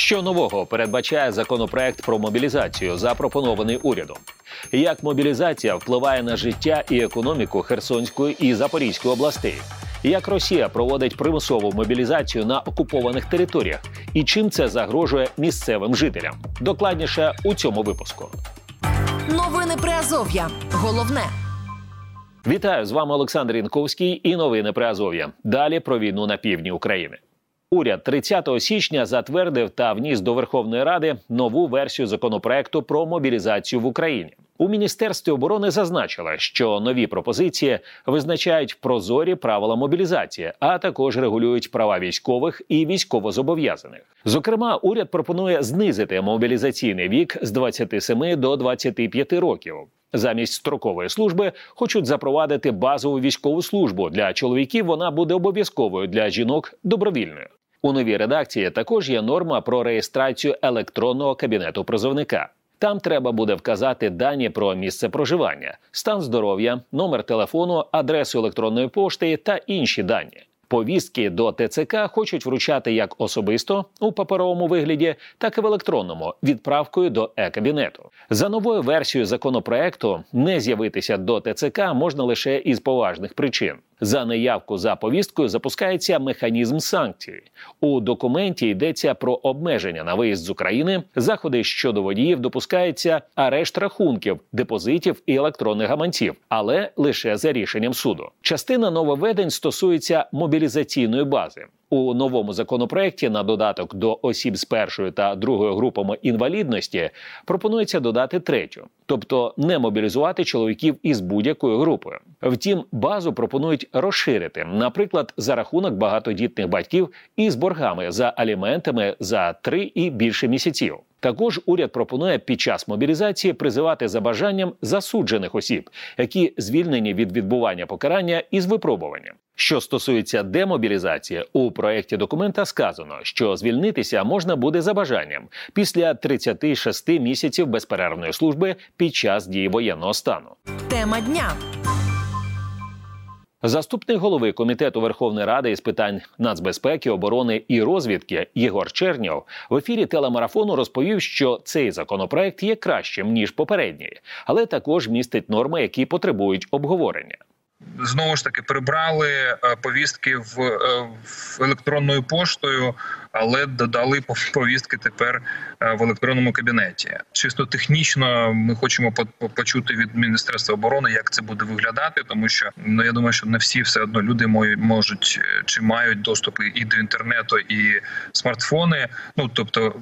Що нового передбачає законопроект про мобілізацію, запропонований урядом? Як мобілізація впливає на життя і економіку Херсонської і Запорізької областей? Як Росія проводить примусову мобілізацію на окупованих територіях, і чим це загрожує місцевим жителям? Докладніше у цьому випуску. Новини Приазов'я. Головне. Вітаю з вами Олександр Інковський і новини Приазов'я. Далі про війну на півдні України. Уряд 30 січня затвердив та вніс до Верховної Ради нову версію законопроекту про мобілізацію в Україні. У міністерстві оборони зазначили, що нові пропозиції визначають прозорі правила мобілізації, а також регулюють права військових і військовозобов'язаних. Зокрема, уряд пропонує знизити мобілізаційний вік з 27 до 25 років. Замість строкової служби хочуть запровадити базову військову службу для чоловіків. Вона буде обов'язковою для жінок добровільною. У новій редакції також є норма про реєстрацію електронного кабінету призовника. Там треба буде вказати дані про місце проживання, стан здоров'я, номер телефону, адресу електронної пошти та інші дані. Повістки до ТЦК хочуть вручати як особисто у паперовому вигляді, так і в електронному відправкою до е-кабінету. За новою версією законопроекту не з'явитися до ТЦК можна лише із поважних причин. За неявку за повісткою запускається механізм санкцій. У документі йдеться про обмеження на виїзд з України, заходи щодо водіїв допускається арешт рахунків, депозитів і електронних гаманців, але лише за рішенням суду. Частина нововведень стосується мобілізаційної бази. У новому законопроекті на додаток до осіб з першою та другою групами інвалідності пропонується додати третю, тобто не мобілізувати чоловіків із будь-якою групою. Втім, базу пропонують розширити, наприклад, за рахунок багатодітних батьків із боргами за аліментами за три і більше місяців. Також уряд пропонує під час мобілізації призивати за бажанням засуджених осіб, які звільнені від відбування покарання із випробуванням. Що стосується демобілізації, у проєкті документа сказано, що звільнитися можна буде за бажанням після 36 місяців безперервної служби під час дії воєнного стану. Тема дня. Заступник голови комітету Верховної Ради із питань нацбезпеки, оборони і розвідки Ігор Черньов в ефірі телемарафону розповів, що цей законопроект є кращим ніж попередній, але також містить норми, які потребують обговорення знову ж таки прибрали е, повістки в, е, в електронною поштою, але додали повістки тепер е, в електронному кабінеті. Чисто технічно ми хочемо почути від міністерства оборони, як це буде виглядати, тому що ну я думаю, що не всі все одно люди можуть чи мають доступи і до інтернету, і смартфони. Ну тобто,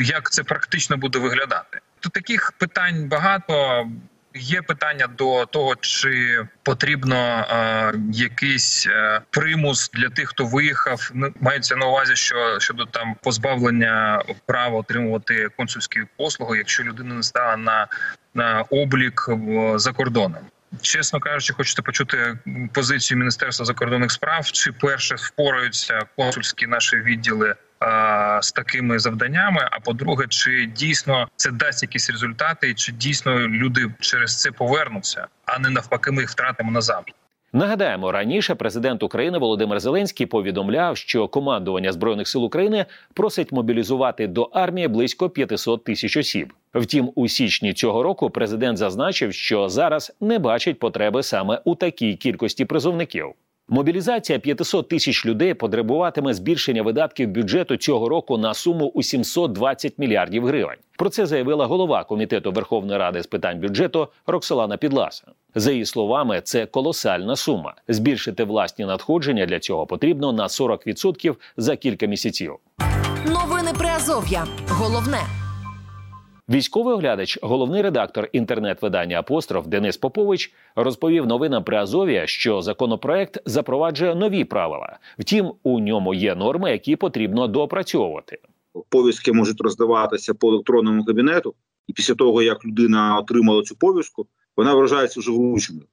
як це практично буде виглядати. Тут таких питань багато. Є питання до того, чи потрібно е, якийсь е, примус для тих, хто виїхав. Мається на увазі, що щодо там позбавлення права отримувати консульські послуги, якщо людина не стала на, на облік за кордоном. Чесно кажучи, хочете почути позицію міністерства закордонних справ, чи перше впораються консульські наші відділи з такими завданнями. А по-друге, чи дійсно це дасть якісь результати, і чи дійсно люди через це повернуться, а не навпаки, ми їх втратимо назавжди. Нагадаємо, раніше президент України Володимир Зеленський повідомляв, що командування збройних сил України просить мобілізувати до армії близько 500 тисяч осіб. Втім, у січні цього року президент зазначив, що зараз не бачить потреби саме у такій кількості призовників. Мобілізація 500 тисяч людей потребуватиме збільшення видатків бюджету цього року на суму у 720 мільярдів гривень. Про це заявила голова комітету Верховної Ради з питань бюджету Роксолана Підласа. За її словами, це колосальна сума. Збільшити власні надходження для цього потрібно на 40% за кілька місяців. Новини Приазов'я. Головне. Військовий оглядач, головний редактор інтернет-видання Апостроф Денис Попович розповів новинам при Азові, що законопроект запроваджує нові правила. Втім, у ньому є норми, які потрібно доопрацьовувати. Повістки можуть роздаватися по електронному кабінету, і після того як людина отримала цю повістку, вона вважається вже врученою.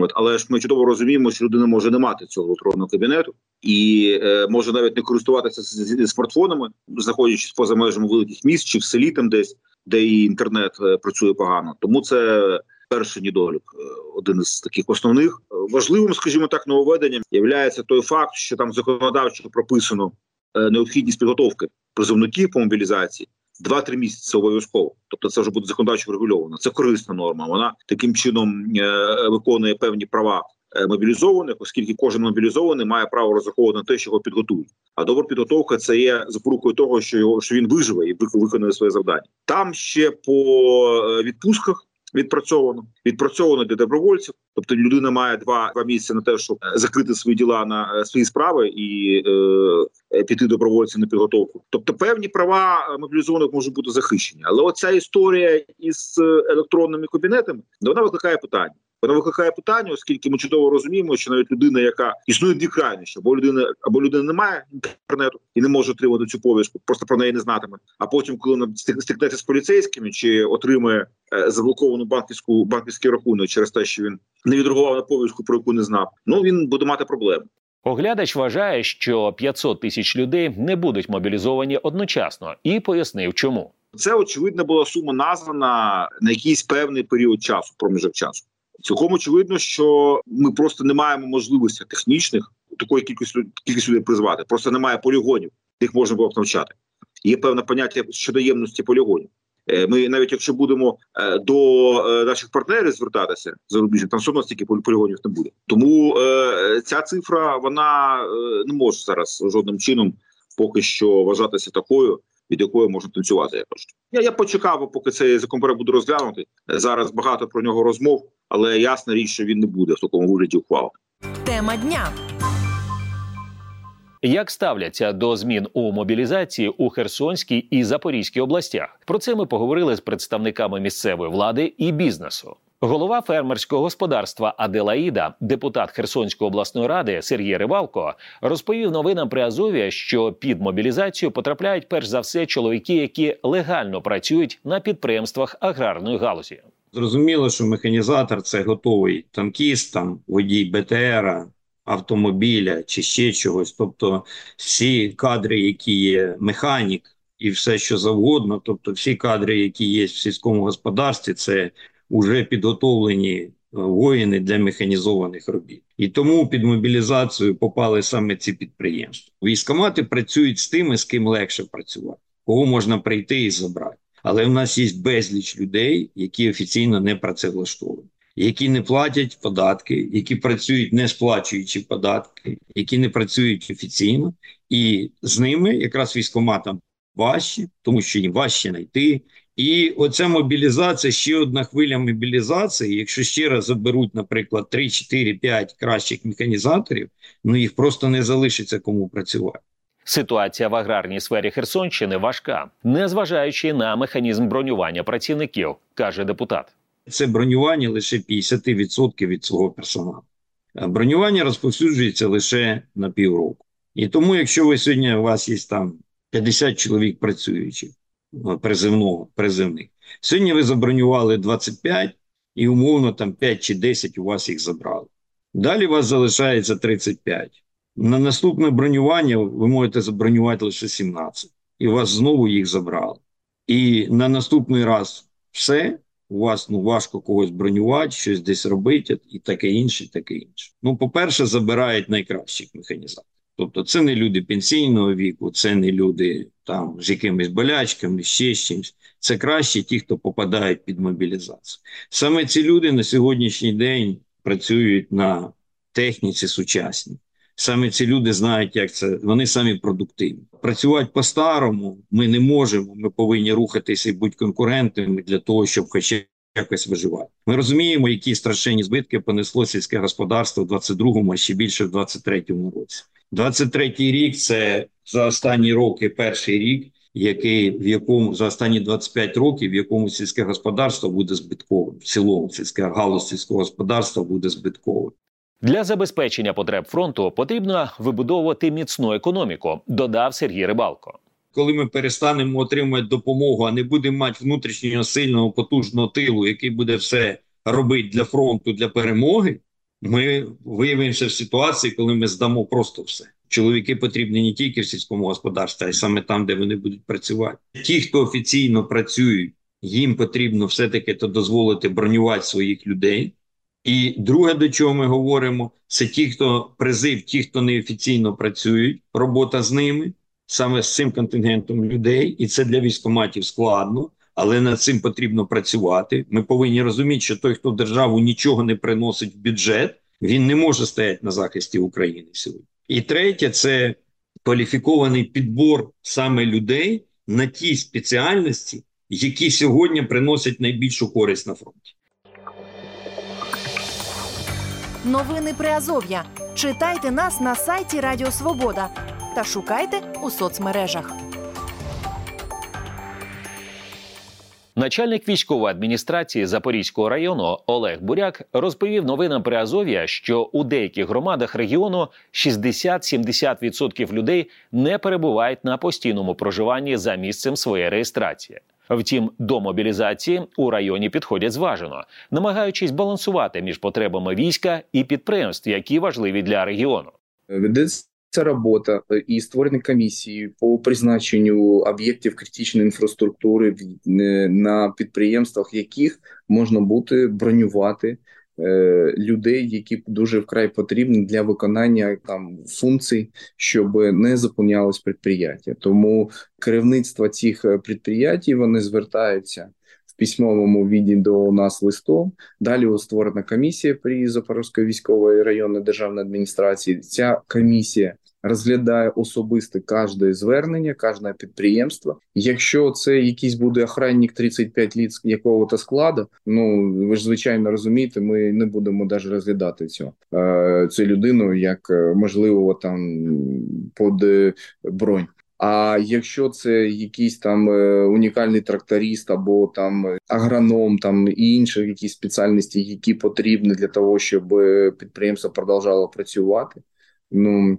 От, але ж ми чудово розуміємо, що людина може не мати цього електронного кабінету і е, може навіть не користуватися з смартфонами, знаходячись поза межами великих міст чи в селі там десь де і інтернет е, працює погано. Тому це перший недолік, е, один із таких основних важливим, скажімо так, нововведенням є той факт, що там законодавчо прописано е, необхідність підготовки призовників по мобілізації. Два-три місяці обов'язково, тобто це вже буде законодавчо врегульовано. Це корисна норма. Вона таким чином е, виконує певні права е, мобілізованих, оскільки кожен мобілізований має право розраховувати на те, що його підготують. А добра підготовка це є запорукою того, що його що він виживе і виконує своє завдання. Там ще по відпустках відпрацьовано, відпрацьовано для добровольців. Тобто людина має два два місяці на те, щоб е, закрити свої діла на е, свої справи і е, піти добровольцем на підготовку. Тобто, певні права мобілізованих можуть бути захищені, але оця історія із електронними кабінетами вона викликає питання. Вона викликає питання, оскільки ми чудово розуміємо, що навіть людина, яка існує дві крайнощі, або людина або людина не має інтернету і не може отримати цю повістку, просто про неї не знатиме. А потім, коли вона стикнеться з поліцейськими чи отримує е, заблоковану банківську банківський рахунок через те, що він не відреагував на повістку, про яку не знав, ну він буде мати проблеми. Оглядач вважає, що 500 тисяч людей не будуть мобілізовані одночасно, і пояснив, чому це очевидно була сума названа на якийсь певний період часу, проміжок часу. Цілком очевидно, що ми просто не маємо можливості технічних такої кількості кількість людей призвати. Просто немає полігонів, їх можна було б навчати. Є певне поняття щодо ємності полігонів. Е, ми навіть якщо будемо е, до е, наших партнерів звертатися зарубіжних, там все одно стільки полігонів не буде. Тому ця цифра вона не може зараз жодним чином поки що вважатися такою від якої можна танцювати. Я кажу. Я я почекав, поки цей законопроект буде розглянути. Зараз багато про нього розмов, але ясна річ, що він не буде в такому вигляді ухвали. Тема дня. Як ставляться до змін у мобілізації у Херсонській і Запорізькій областях? Про це ми поговорили з представниками місцевої влади і бізнесу. Голова фермерського господарства Аделаїда, депутат Херсонської обласної ради Сергій Ривалко, розповів новинам при Азові, що під мобілізацію потрапляють перш за все чоловіки, які легально працюють на підприємствах аграрної галузі. Зрозуміло, що механізатор це готовий танкіст, там водій БТРа, автомобіля чи ще чогось. Тобто, всі кадри, які є механік, і все, що завгодно, тобто всі кадри, які є в сільському господарстві, це вже підготовлені е, воїни для механізованих робіт. І тому під мобілізацію попали саме ці підприємства. Військомати працюють з тими, з ким легше працювати, кого можна прийти і забрати. Але в нас є безліч людей, які офіційно не працевлаштовані, які не платять податки, які працюють не сплачуючи податки, які не працюють офіційно, і з ними якраз військоматам важче, тому що їм важче знайти, і оця мобілізація, ще одна хвиля мобілізації. Якщо ще раз заберуть, наприклад, 3, 4, 5 кращих механізаторів, ну їх просто не залишиться кому працювати. Ситуація в аграрній сфері Херсонщини важка, незважаючи на механізм бронювання працівників, каже депутат. Це бронювання лише 50% від свого персоналу. Бронювання розповсюджується лише на півроку. І тому, якщо ви сьогодні у вас є там 50 чоловік працюючих, призивного призивних. Сьогодні ви забронювали 25 і умовно там 5 чи 10 у вас їх забрали. Далі у вас залишається 35. На наступне бронювання ви можете забронювати лише 17, і у вас знову їх забрали. І на наступний раз все. У вас ну важко когось бронювати, щось десь робити, і таке інше, і таке інше. Ну, по-перше, забирають найкращих механізаторів. Тобто, це не люди пенсійного віку, це не люди там з якимись болячками, ще з чимось. Це краще ті, хто попадають під мобілізацію. Саме ці люди на сьогоднішній день працюють на техніці сучасній. Саме ці люди знають, як це вони самі продуктивні. Працювати по-старому ми не можемо. Ми повинні рухатися і бути конкурентними для того, щоб хоча якось виживати. Ми розуміємо, які страшенні збитки понесло сільське господарство в 22-му, а ще більше в 23-му році. 23-й рік це за останні роки перший рік, який в якому за останні 25 років, в якому сільське господарство буде збитковим. В цілому сільське галузь сільського господарства буде збитковим. Для забезпечення потреб фронту потрібно вибудовувати міцну економіку, додав Сергій Рибалко. Коли ми перестанемо отримувати допомогу, а не будемо мати внутрішнього сильного потужного тилу, який буде все робити для фронту для перемоги, ми виявимося в ситуації, коли ми здамо просто все. Чоловіки потрібні не тільки в сільському господарстві, а й саме там, де вони будуть працювати. Ті, хто офіційно працюють, їм потрібно все-таки то дозволити бронювати своїх людей. І друге, до чого ми говоримо, це ті, хто призив, ті, хто неофіційно працюють, робота з ними. Саме з цим контингентом людей, і це для військоматів складно, але над цим потрібно працювати. Ми повинні розуміти, що той, хто державу нічого не приносить в бюджет, він не може стояти на захисті України сьогодні. І третє це кваліфікований підбор саме людей на ті спеціальності, які сьогодні приносять найбільшу користь на фронті. Новини Приазов'я. Читайте нас на сайті Радіо Свобода та шукайте у соцмережах. Начальник військової адміністрації Запорізького району Олег Буряк розповів новинам Приазов'я, що у деяких громадах регіону 60-70% людей не перебувають на постійному проживанні за місцем своєї реєстрації. Втім, до мобілізації у районі підходять зважено, намагаючись балансувати між потребами війська і підприємств, які важливі для регіону. Ведеться робота е, і створені комісії по призначенню об'єктів критичної інфраструктури е, на підприємствах, яких можна буде бронювати е, людей, які дуже вкрай потрібні для виконання там функцій, щоб не заповнялось підприємство. Тому керівництво цих підприємств вони звертаються. Письмовому віді до нас листом. Далі створена комісія при Запорізької військової районної державної адміністрації. Ця комісія розглядає особисте кожне звернення, кожне підприємство. Якщо це якийсь буде охранник 35 літ якого-то складу, ну ви ж звичайно розумієте, ми не будемо навіть розглядати цього е, цю людину як е, можливо там під е, бронь. А якщо це якийсь там унікальний тракторист або там агроном, там і інші якісь спеціальності, які потрібні для того, щоб підприємство продовжало працювати, Ну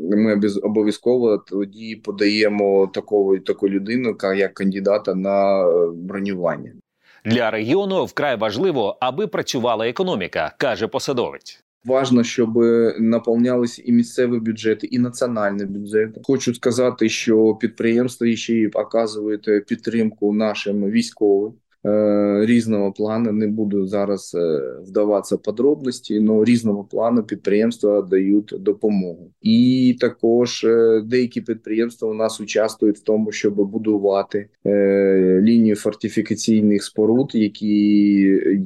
ми обов'язково тоді подаємо таку таку людину, як кандидата на е, бронювання. Для регіону вкрай важливо, аби працювала економіка, каже посадовець. Важно, щоб наповнялися і місцеві бюджети, і національні бюджети. Хочу сказати, що підприємства ще й оказують підтримку нашим військовим. Е, різного плану. Не буду зараз е, вдаватися подробності, але різного плану підприємства дають допомогу, і також е, деякі підприємства у нас участвують в тому, щоб будувати лінію фортифікаційних споруд, які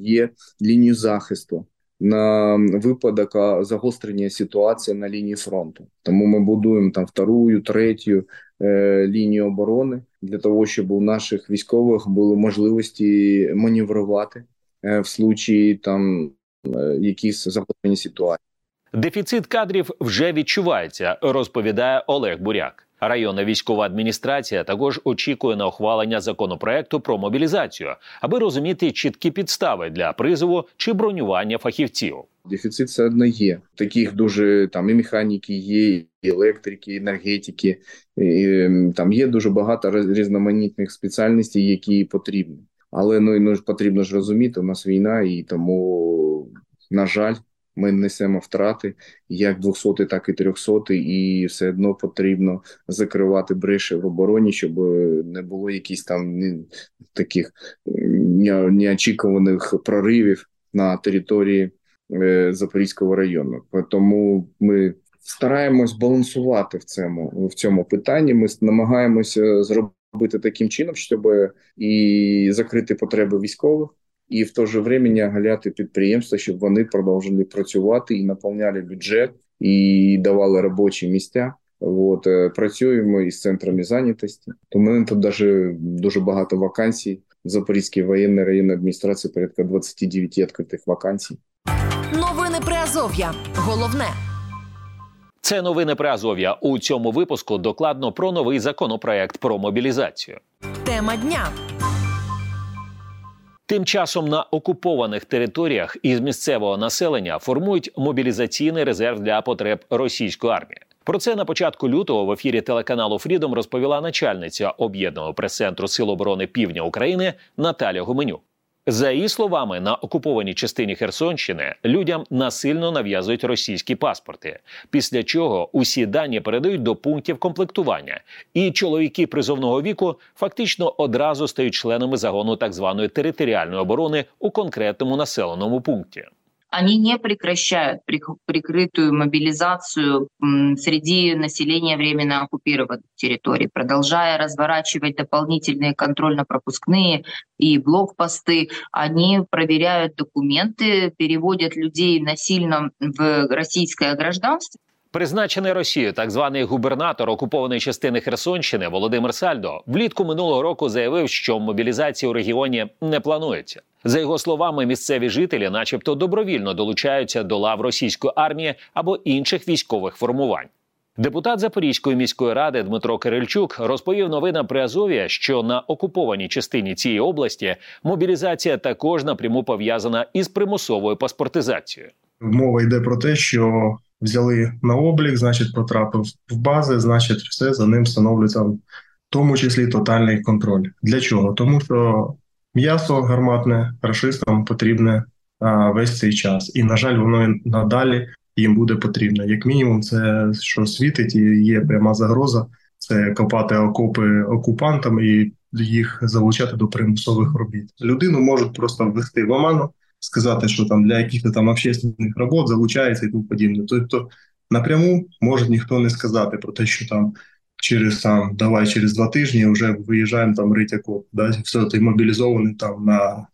є лінією захисту. На випадок загострення ситуації на лінії фронту, тому ми будуємо там вторую, третю е, лінію оборони для того, щоб у наших військових були можливості маневрувати е, в случаї там е, якісь загострені ситуації. Дефіцит кадрів вже відчувається, розповідає Олег Буряк. Районна військова адміністрація також очікує на ухвалення законопроекту про мобілізацію, аби розуміти чіткі підстави для призову чи бронювання фахівців. Дефіцит все одно є. Таких дуже там і механіки є, і електрики, і енергетики. І, Там є дуже багато різноманітних спеціальностей, які потрібні. Але ну, ну потрібно ж розуміти, у нас війна, і тому, на жаль, ми несемо втрати як 200, так і 300, і все одно потрібно закривати бреші в обороні, щоб не було якісь там таких неочікуваних проривів на території е, Запорізького району. Тому ми стараємось балансувати в цьому в цьому питанні. Ми намагаємося зробити таким чином, щоб і закрити потреби військових і в то же время галяти підприємства, щоб вони продовжували працювати і наповняли бюджет і давали робочі місця. От е, працюємо із центрами зайнятості. То мене тут даже дуже багато вакансій. В Запорізькій воєнній районній адміністрації порядка 29 відкритих вакансій. Новини Приазов'я. Головне. Це новини Приазов'я. У цьому випуску докладно про новий законопроект про мобілізацію. Тема дня. Тим часом на окупованих територіях із місцевого населення формують мобілізаційний резерв для потреб російської армії. Про це на початку лютого в ефірі телеканалу Фрідом розповіла начальниця об'єднаного прес-центру Сил оборони Півдня України Наталя Гуменюк. За її словами, на окупованій частині Херсонщини людям насильно нав'язують російські паспорти, після чого усі дані передають до пунктів комплектування, і чоловіки призовного віку фактично одразу стають членами загону так званої територіальної оборони у конкретному населеному пункті. Они не прекращают прикрытую мобилизацию среди населения временно оккупированных территорий, продолжая разворачивать дополнительные контрольно-пропускные и блокпосты. Они проверяют документы, переводят людей насильно в российское гражданство. Призначений Росією так званий губернатор окупованої частини Херсонщини Володимир Сальдо влітку минулого року заявив, що мобілізація у регіоні не планується. За його словами, місцеві жителі, начебто, добровільно долучаються до лав російської армії або інших військових формувань. Депутат Запорізької міської ради Дмитро Кирильчук розповів новинам при Азові, що на окупованій частині цієї області мобілізація також напряму пов'язана із примусовою паспортизацією. Мова йде про те, що взяли на облік, значить, потрапив в бази, значить, все за ним встановлюється в тому числі тотальний контроль. Для чого? Тому що м'ясо гарматне рашистам потрібне а, весь цей час, і на жаль, воно надалі їм буде потрібно. Як мінімум, це що світить і є пряма загроза. Це копати окопи окупантам і їх залучати до примусових робіт. Людину можуть просто ввести в оману, сказати, що там для якихось там общественних робот залучається і тому подібне. Тобто напряму може ніхто не сказати про те, що там через там давай через два тижні вже виїжджаємо там окоп, да, все ти мобілізований там на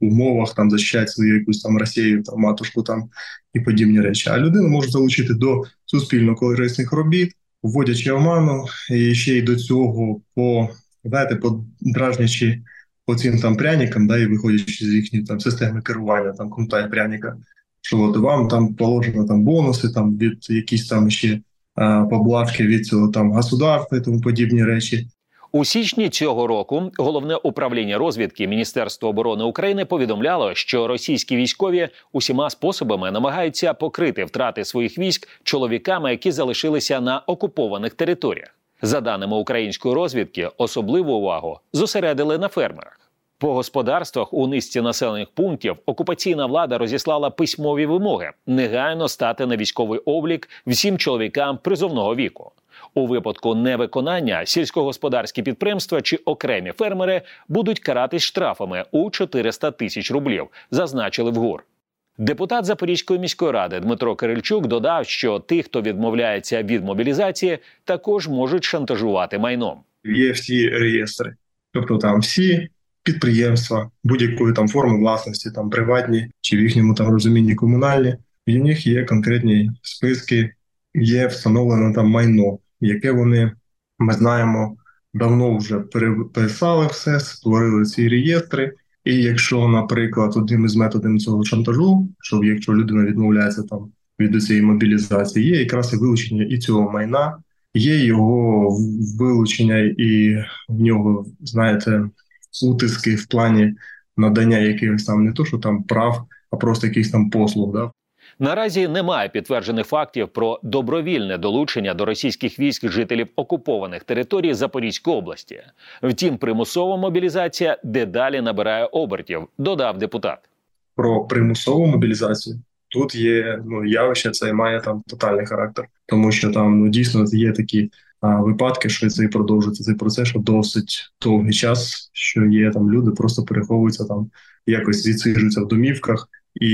умовах там захищати свою якусь там Росію, там матушку там і подібні речі. А людину можуть залучити до суспільно корисних робіт, вводячи оману, і ще й до цього по знаєте, подражнячи по цим там пряникам, да, і виходячи з їхньої там системи керування, там крута пряника, що от вам там положено там бонуси, там від якісь там ще а, поблажки від цього там государства і тому подібні речі. У січні цього року головне управління розвідки Міністерства оборони України повідомляло, що російські військові усіма способами намагаються покрити втрати своїх військ чоловіками, які залишилися на окупованих територіях. За даними української розвідки, особливу увагу зосередили на фермерах. По господарствах у низці населених пунктів окупаційна влада розіслала письмові вимоги негайно стати на військовий облік всім чоловікам призовного віку. У випадку невиконання сільськогосподарські підприємства чи окремі фермери будуть каратись штрафами у 400 тисяч рублів, зазначили в ГУР. Депутат Запорізької міської ради Дмитро Кирильчук додав, що тих, хто відмовляється від мобілізації, також можуть шантажувати майном. Є всі реєстри, тобто там всі підприємства будь-якої там форми власності, там приватні чи в їхньому там розумінні комунальні. В них є конкретні списки, є встановлене там майно, яке вони ми знаємо давно вже переписали все, створили ці реєстри. І якщо, наприклад, одним із методів цього шантажу, що якщо людина відмовляється там від цієї мобілізації, є якраз і вилучення і цього майна, є його вилучення, і в нього, знаєте, утиски в плані надання якихось там не то, що там прав, а просто якихось там послуг. Да? Наразі немає підтверджених фактів про добровільне долучення до російських військ жителів окупованих територій Запорізької області. Втім, примусова мобілізація дедалі набирає обертів, додав депутат. Про примусову мобілізацію тут є ну явище, це має там тотальний характер, тому що там ну дійсно є такі а, випадки, що це і продовжується цей процес, що досить довгий час, що є там люди, просто переховуються там, якось відсиджуються в домівках і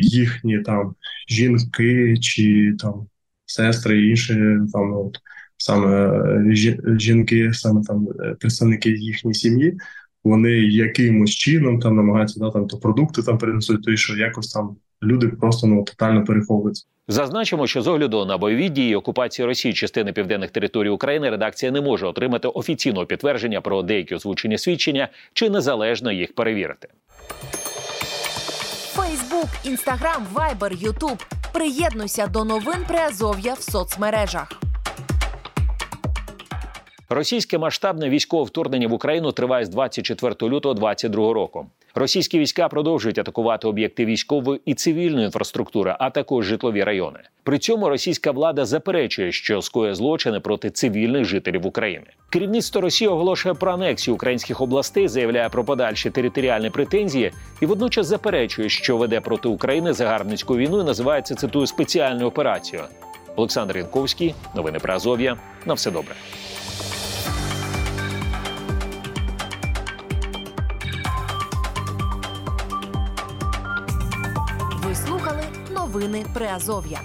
їхні там жінки чи там сестри, і інші там от саме е, жінки, саме там е, представники їхньої сім'ї, вони якимось чином там намагаються да, там то продукти там перенесуть, то і що якось там люди просто ну тотально переховуються. Зазначимо, що з огляду на бойові дії окупації Росії частини південних територій України редакція не може отримати офіційного підтвердження про деякі озвучені свідчення чи незалежно їх перевірити. Фейсбук, інстаграм, вайбер, ютуб. Приєднуйся до новин Приазов'я в соцмережах. Російське масштабне військове вторгнення в Україну триває з 24 лютого 2022 року. Російські війська продовжують атакувати об'єкти військової і цивільної інфраструктури, а також житлові райони. При цьому російська влада заперечує, що скоє злочини проти цивільних жителів України. Керівництво Росії оголошує про анексію українських областей, заявляє про подальші територіальні претензії і водночас заперечує, що веде проти України загарбницьку війну і називається цитую спеціальною операцією. Олександр Янковський, новини про Азов'я. На все добре. Новини Приазов'я.